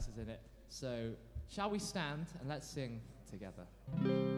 verses in it. So, shall we stand and let's sing together?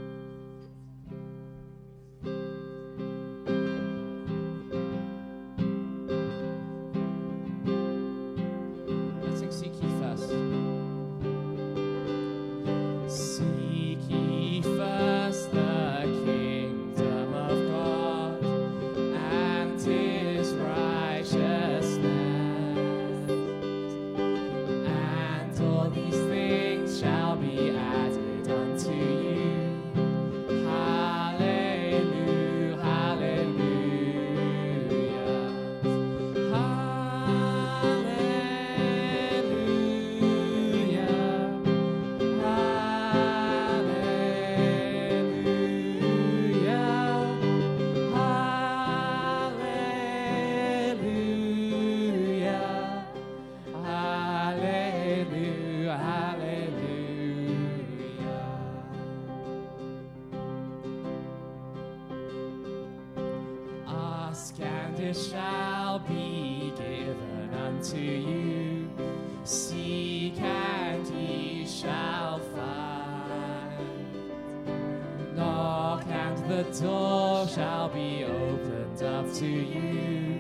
the door shall be opened up to you.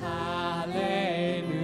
Hallelujah.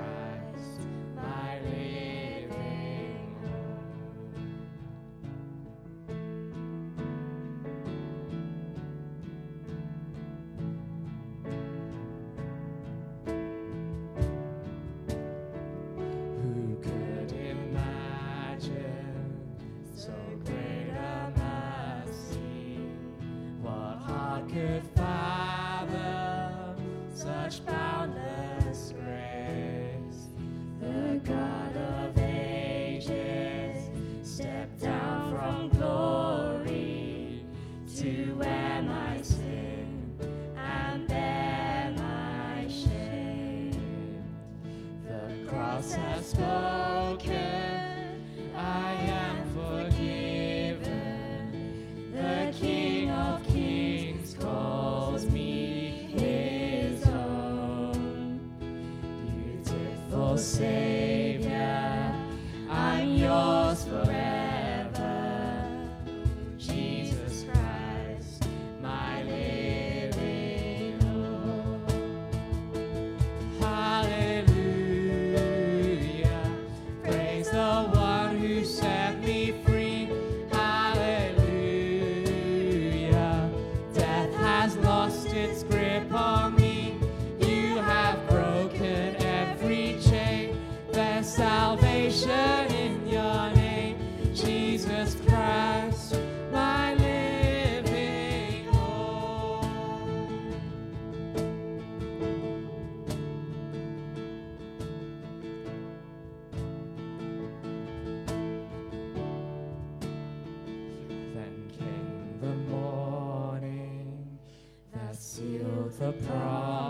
Sealed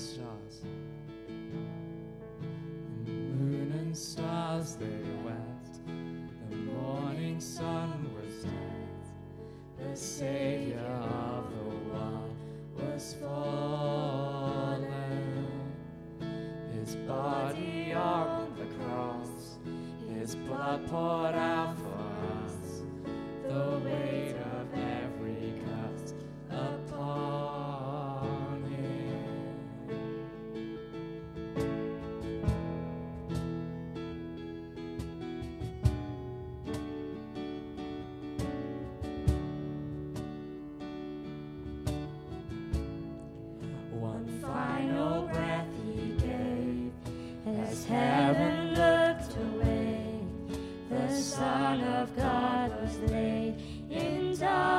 the uh, Son of God was laid in darkness,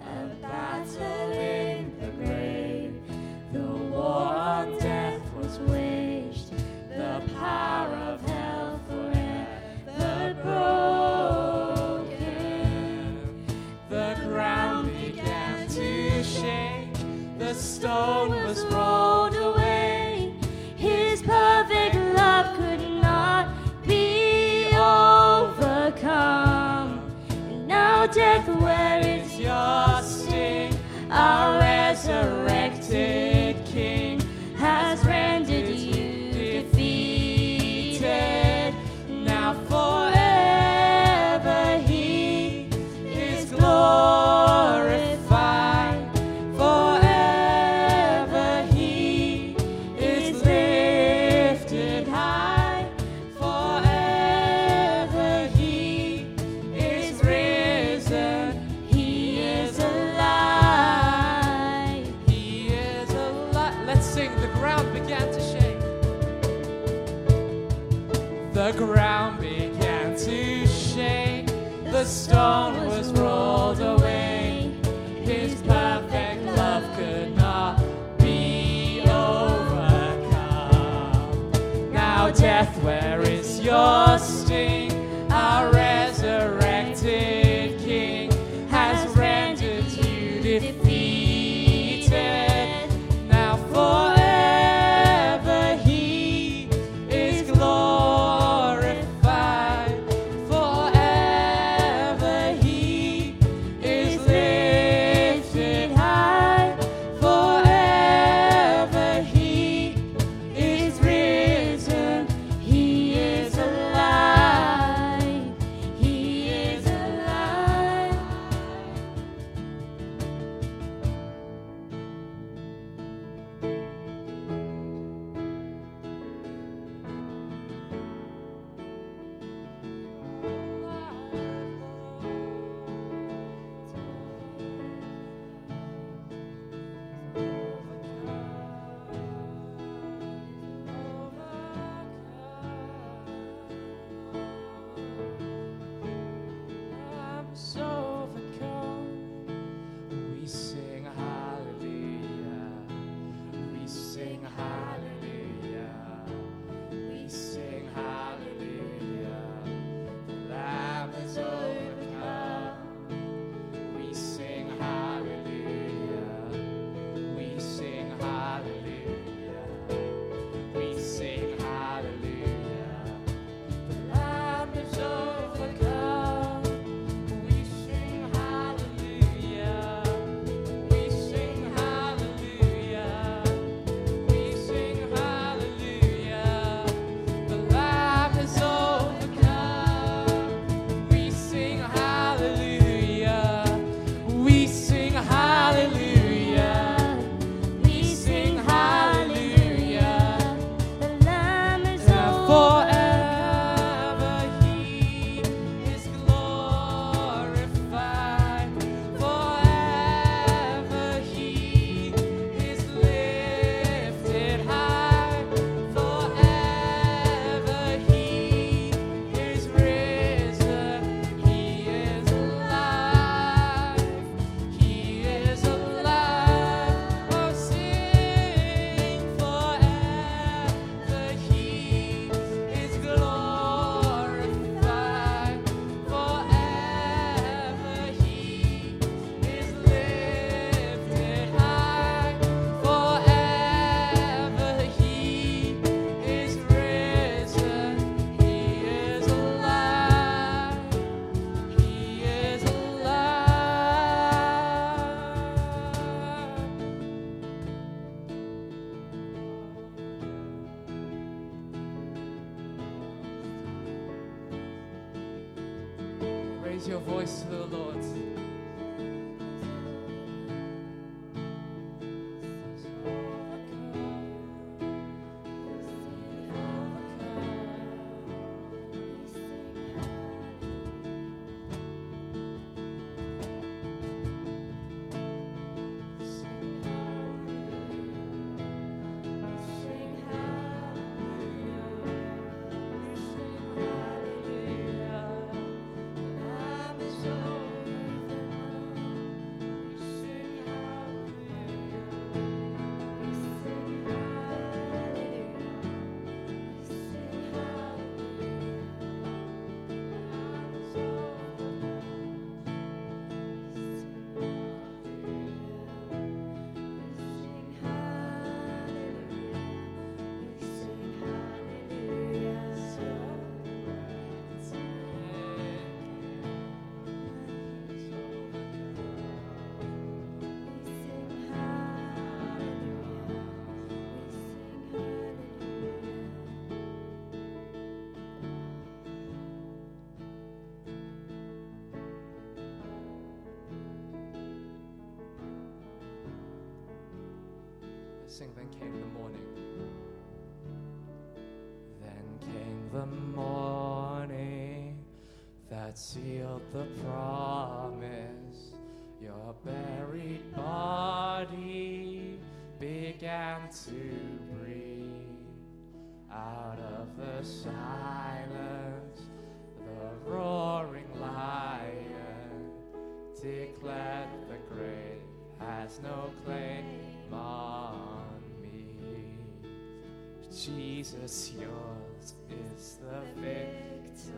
a battle in the grave. The war on death was waged, the power of hell forever broken. The ground began to shake, the stone. ground began to shake. The stone was rolled away. His perfect love could not be overcome. Now, death, where is your Sing, then came the morning. Then came the morning that sealed the promise. Jesus, yours is the victory.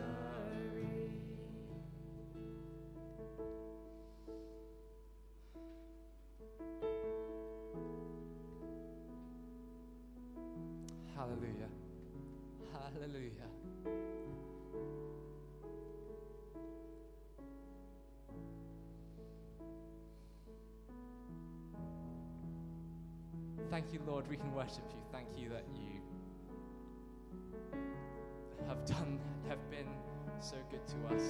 Hallelujah. Hallelujah. Thank you, Lord, we can worship you. Thank you that you have done, have been so good to us.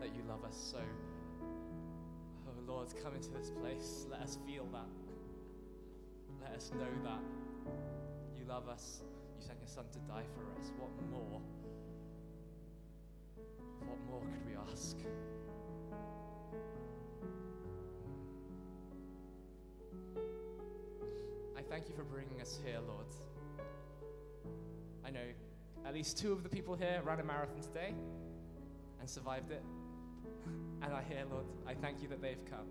That you love us so. Oh, Lord, come into this place. Let us feel that. Let us know that you love us. You sent your Son to die for us. What more? What more could we ask? I thank you for bringing us here, Lord. I know at least two of the people here ran a marathon today and survived it. And I hear, Lord, I thank you that they've come.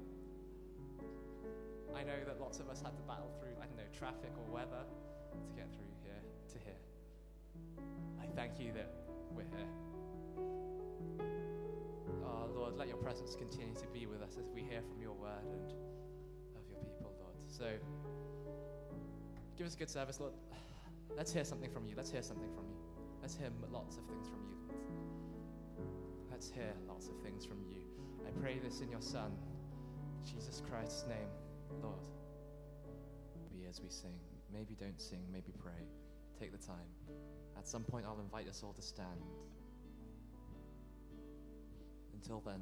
I know that lots of us had to battle through, I don't know, traffic or weather to get through here to here. I thank you that we're here. Oh, Lord, let your presence continue to be with us as we hear from your word and of your people, Lord. So, give us a good service, Lord. Let's hear something from you. Let's hear something from you. Let's hear lots of things from you, Let's hear lots of things from you. I pray this in your Son, Jesus Christ's name, Lord. Be as we sing. Maybe don't sing, maybe pray. Take the time. At some point, I'll invite us all to stand. Until then,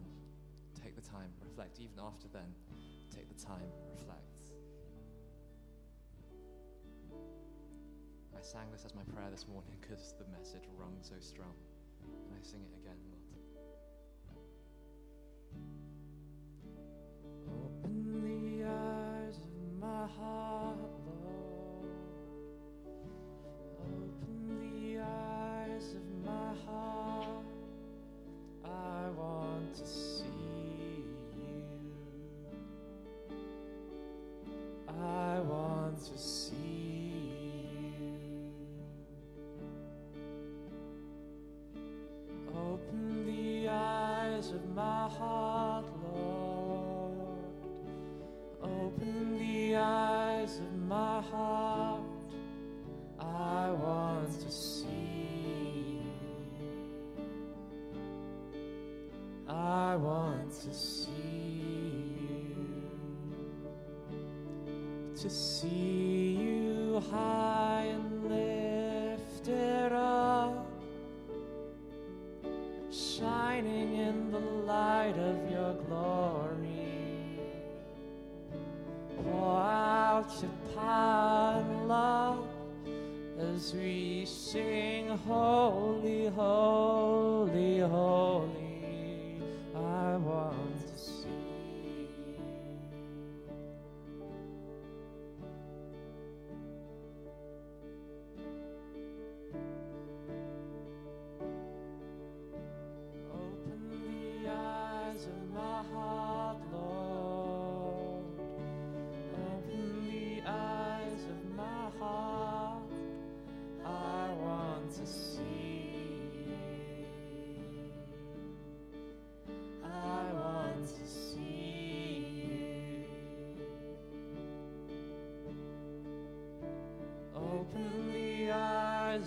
take the time, reflect. Even after then, take the time, reflect. I sang this as my prayer this morning because the message rung so strong. And I sing it again, Lord. Open the eyes of my heart, Lord. Open the eyes of my heart. I want to see you. I want to see To see you high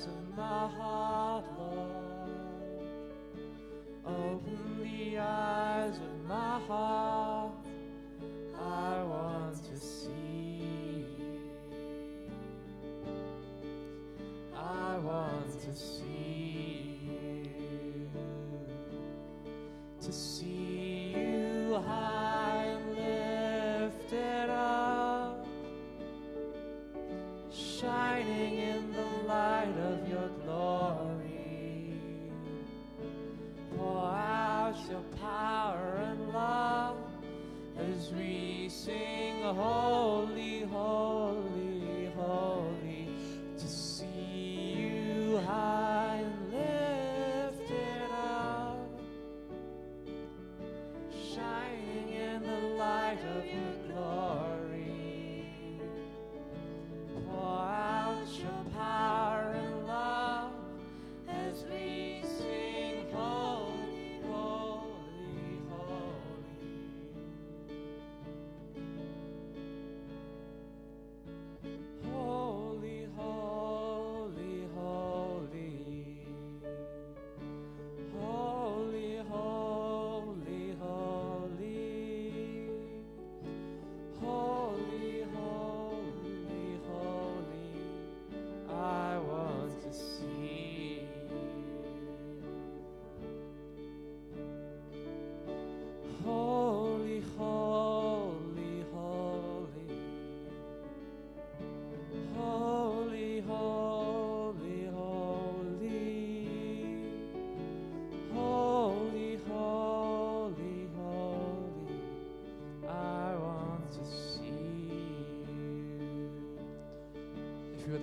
of my heart, Lord. Open the eyes of my heart.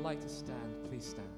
Like to stand, please stand.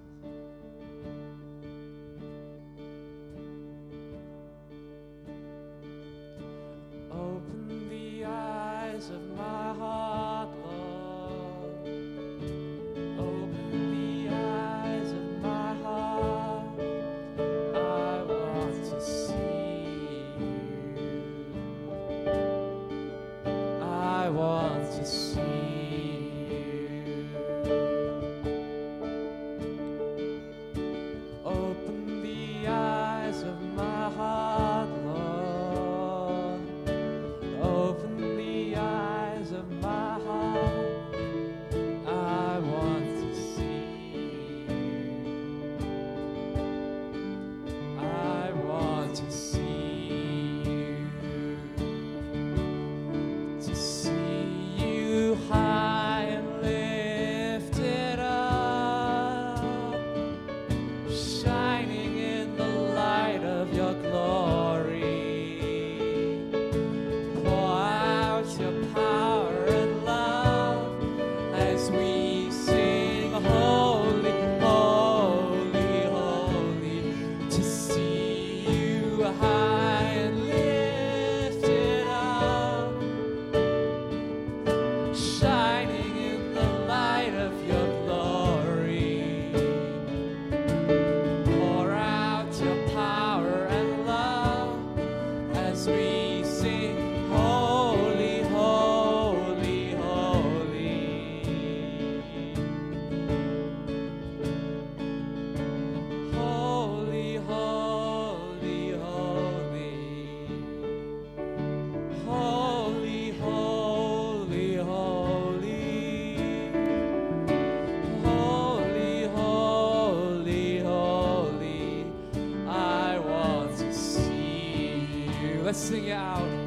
Sing it out.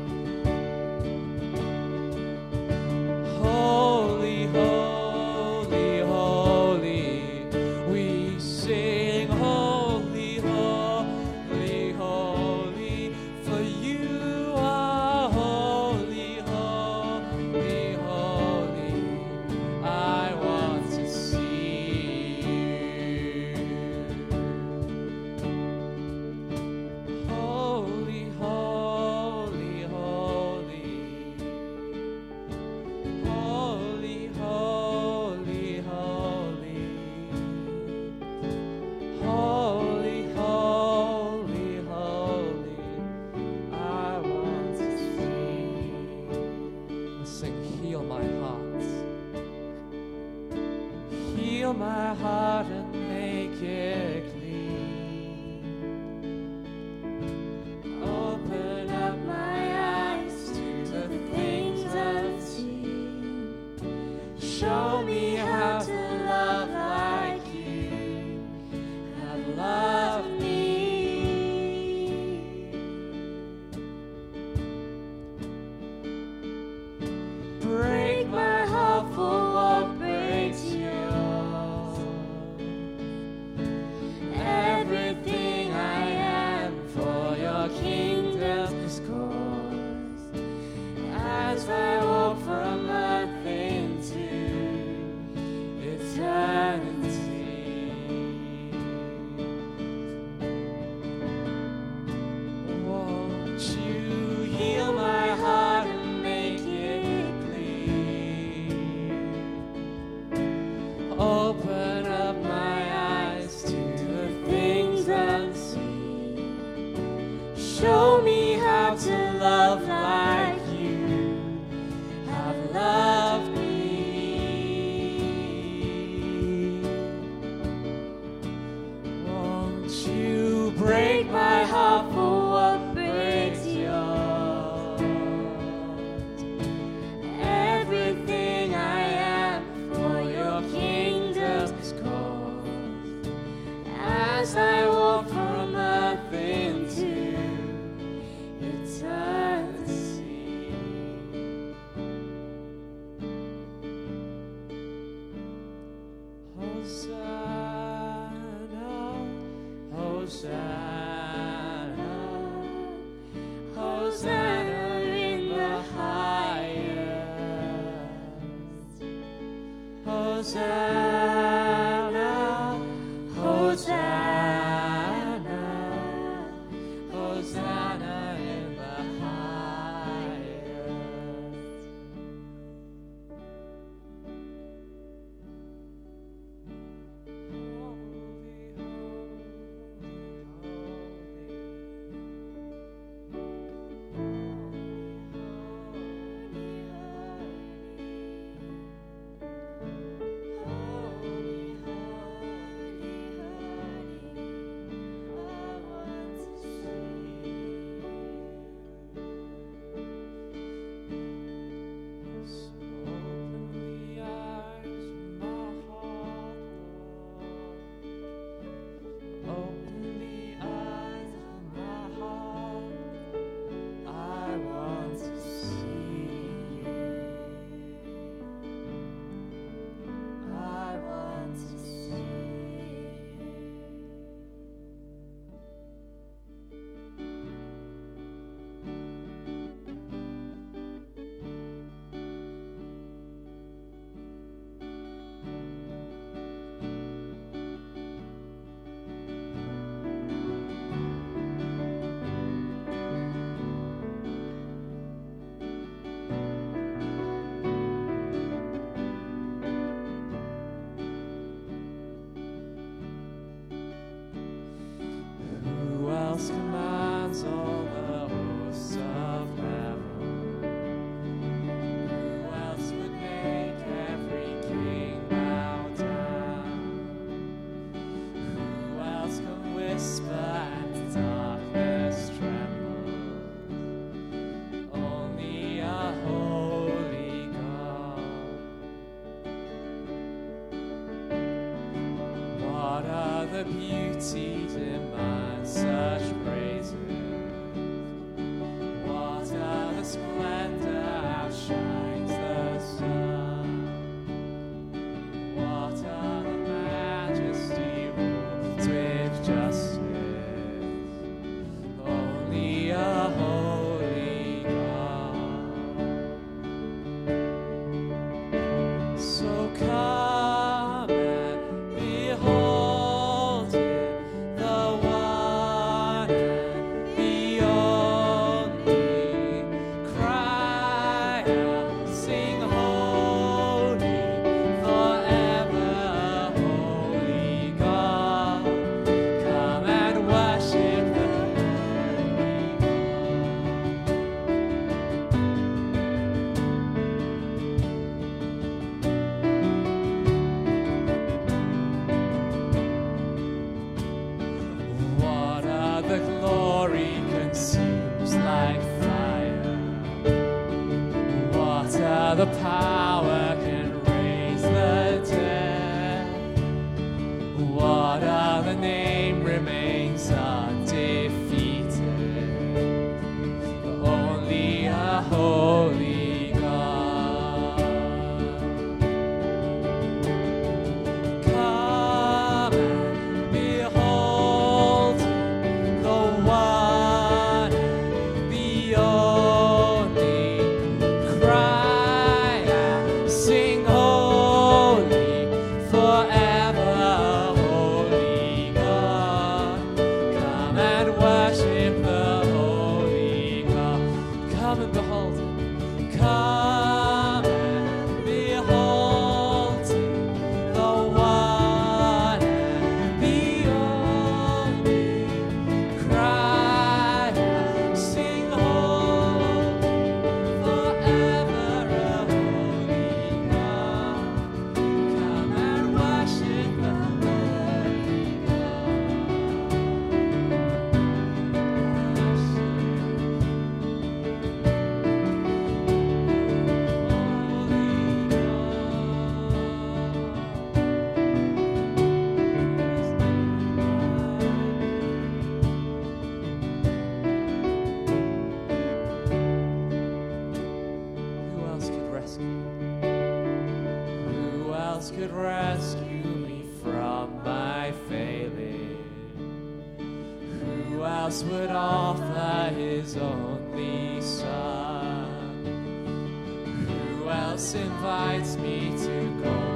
Else invites me to go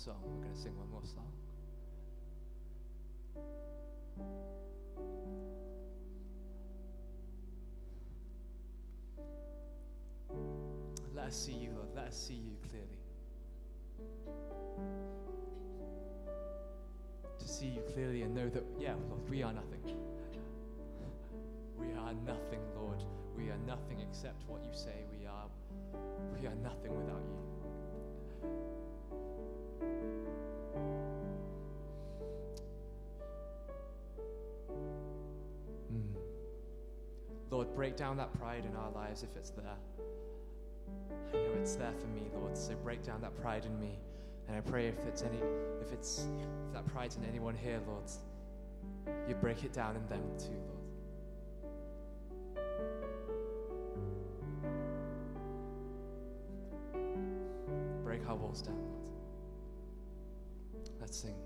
song. We're going to sing one more song. Let us see you, Lord. Let us see you clearly. To see you clearly and know that, yeah, Lord, we are nothing. We are nothing, Lord. We are nothing except what you say we are. We are nothing without you. Lord, break down that pride in our lives if it's there. I know it's there for me, Lord, so break down that pride in me. And I pray if it's any if it's if that pride in anyone here, Lord, you break it down in them too, Lord. break our walls down. Let's sing.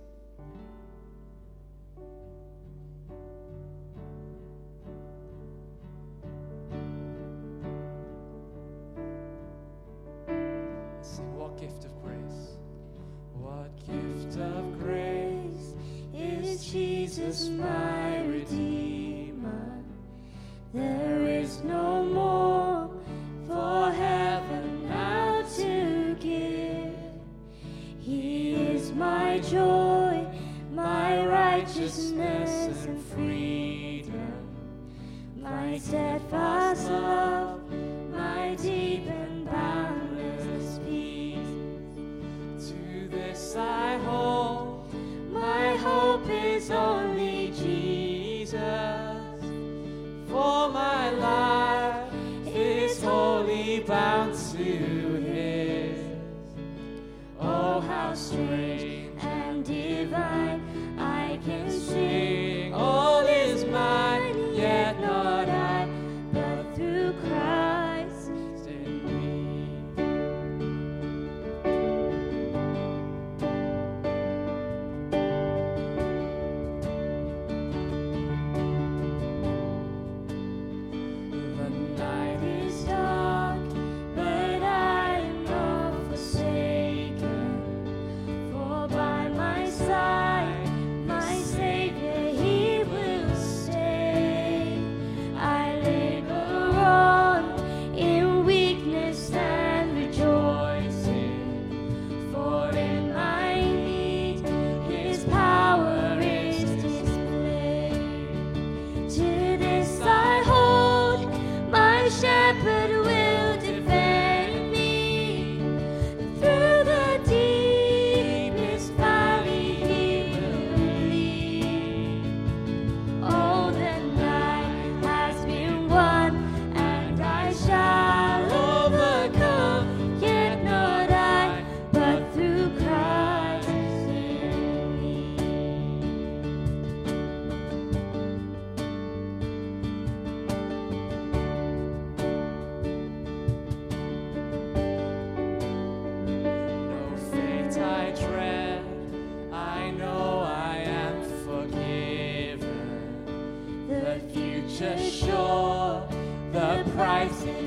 to shore the price.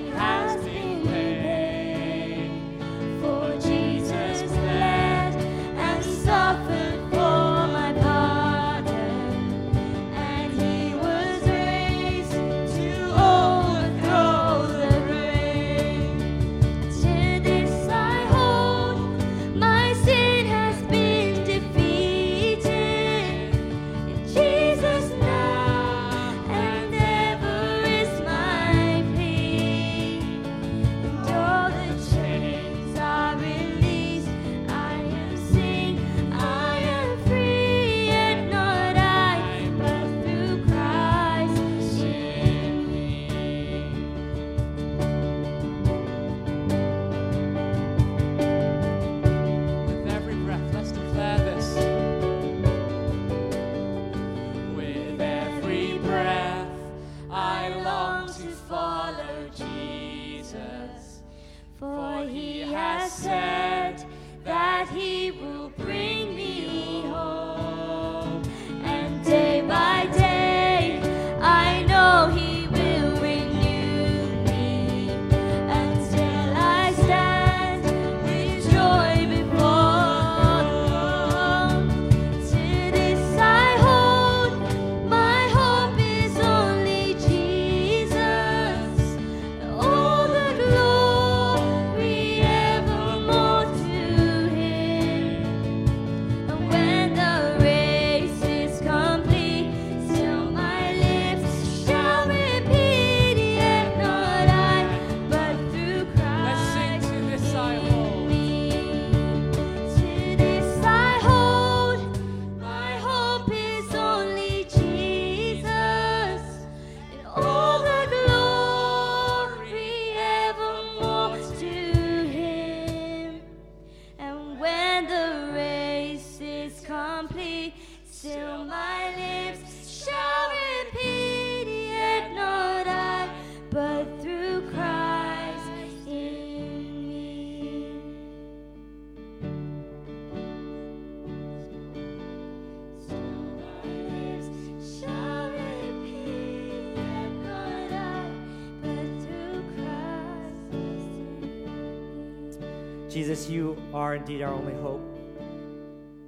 Jesus, you are indeed our only hope.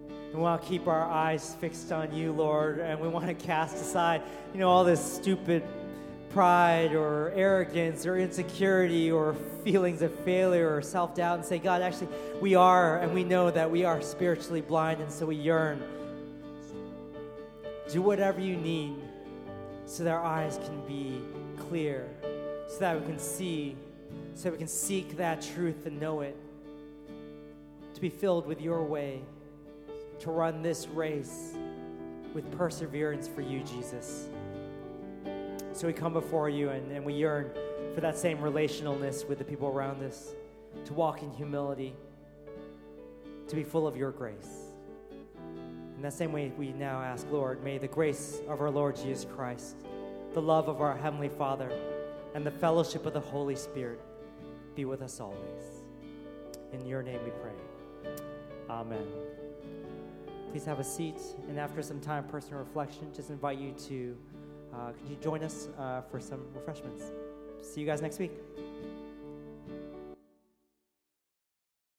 And we want to keep our eyes fixed on you, Lord, and we want to cast aside, you know, all this stupid pride or arrogance or insecurity or feelings of failure or self doubt and say, God, actually, we are, and we know that we are spiritually blind, and so we yearn. Do whatever you need so that our eyes can be clear, so that we can see, so that we can seek that truth and know it, to be filled with your way to run this race with perseverance for you, Jesus. So we come before you and, and we yearn for that same relationalness with the people around us, to walk in humility, to be full of your grace. In that same way, we now ask, Lord, may the grace of our Lord Jesus Christ, the love of our Heavenly Father, and the fellowship of the Holy Spirit be with us always. In your name we pray. Amen. Please have a seat. And after some time of personal reflection, just invite you to uh, could you join us uh, for some refreshments. See you guys next week.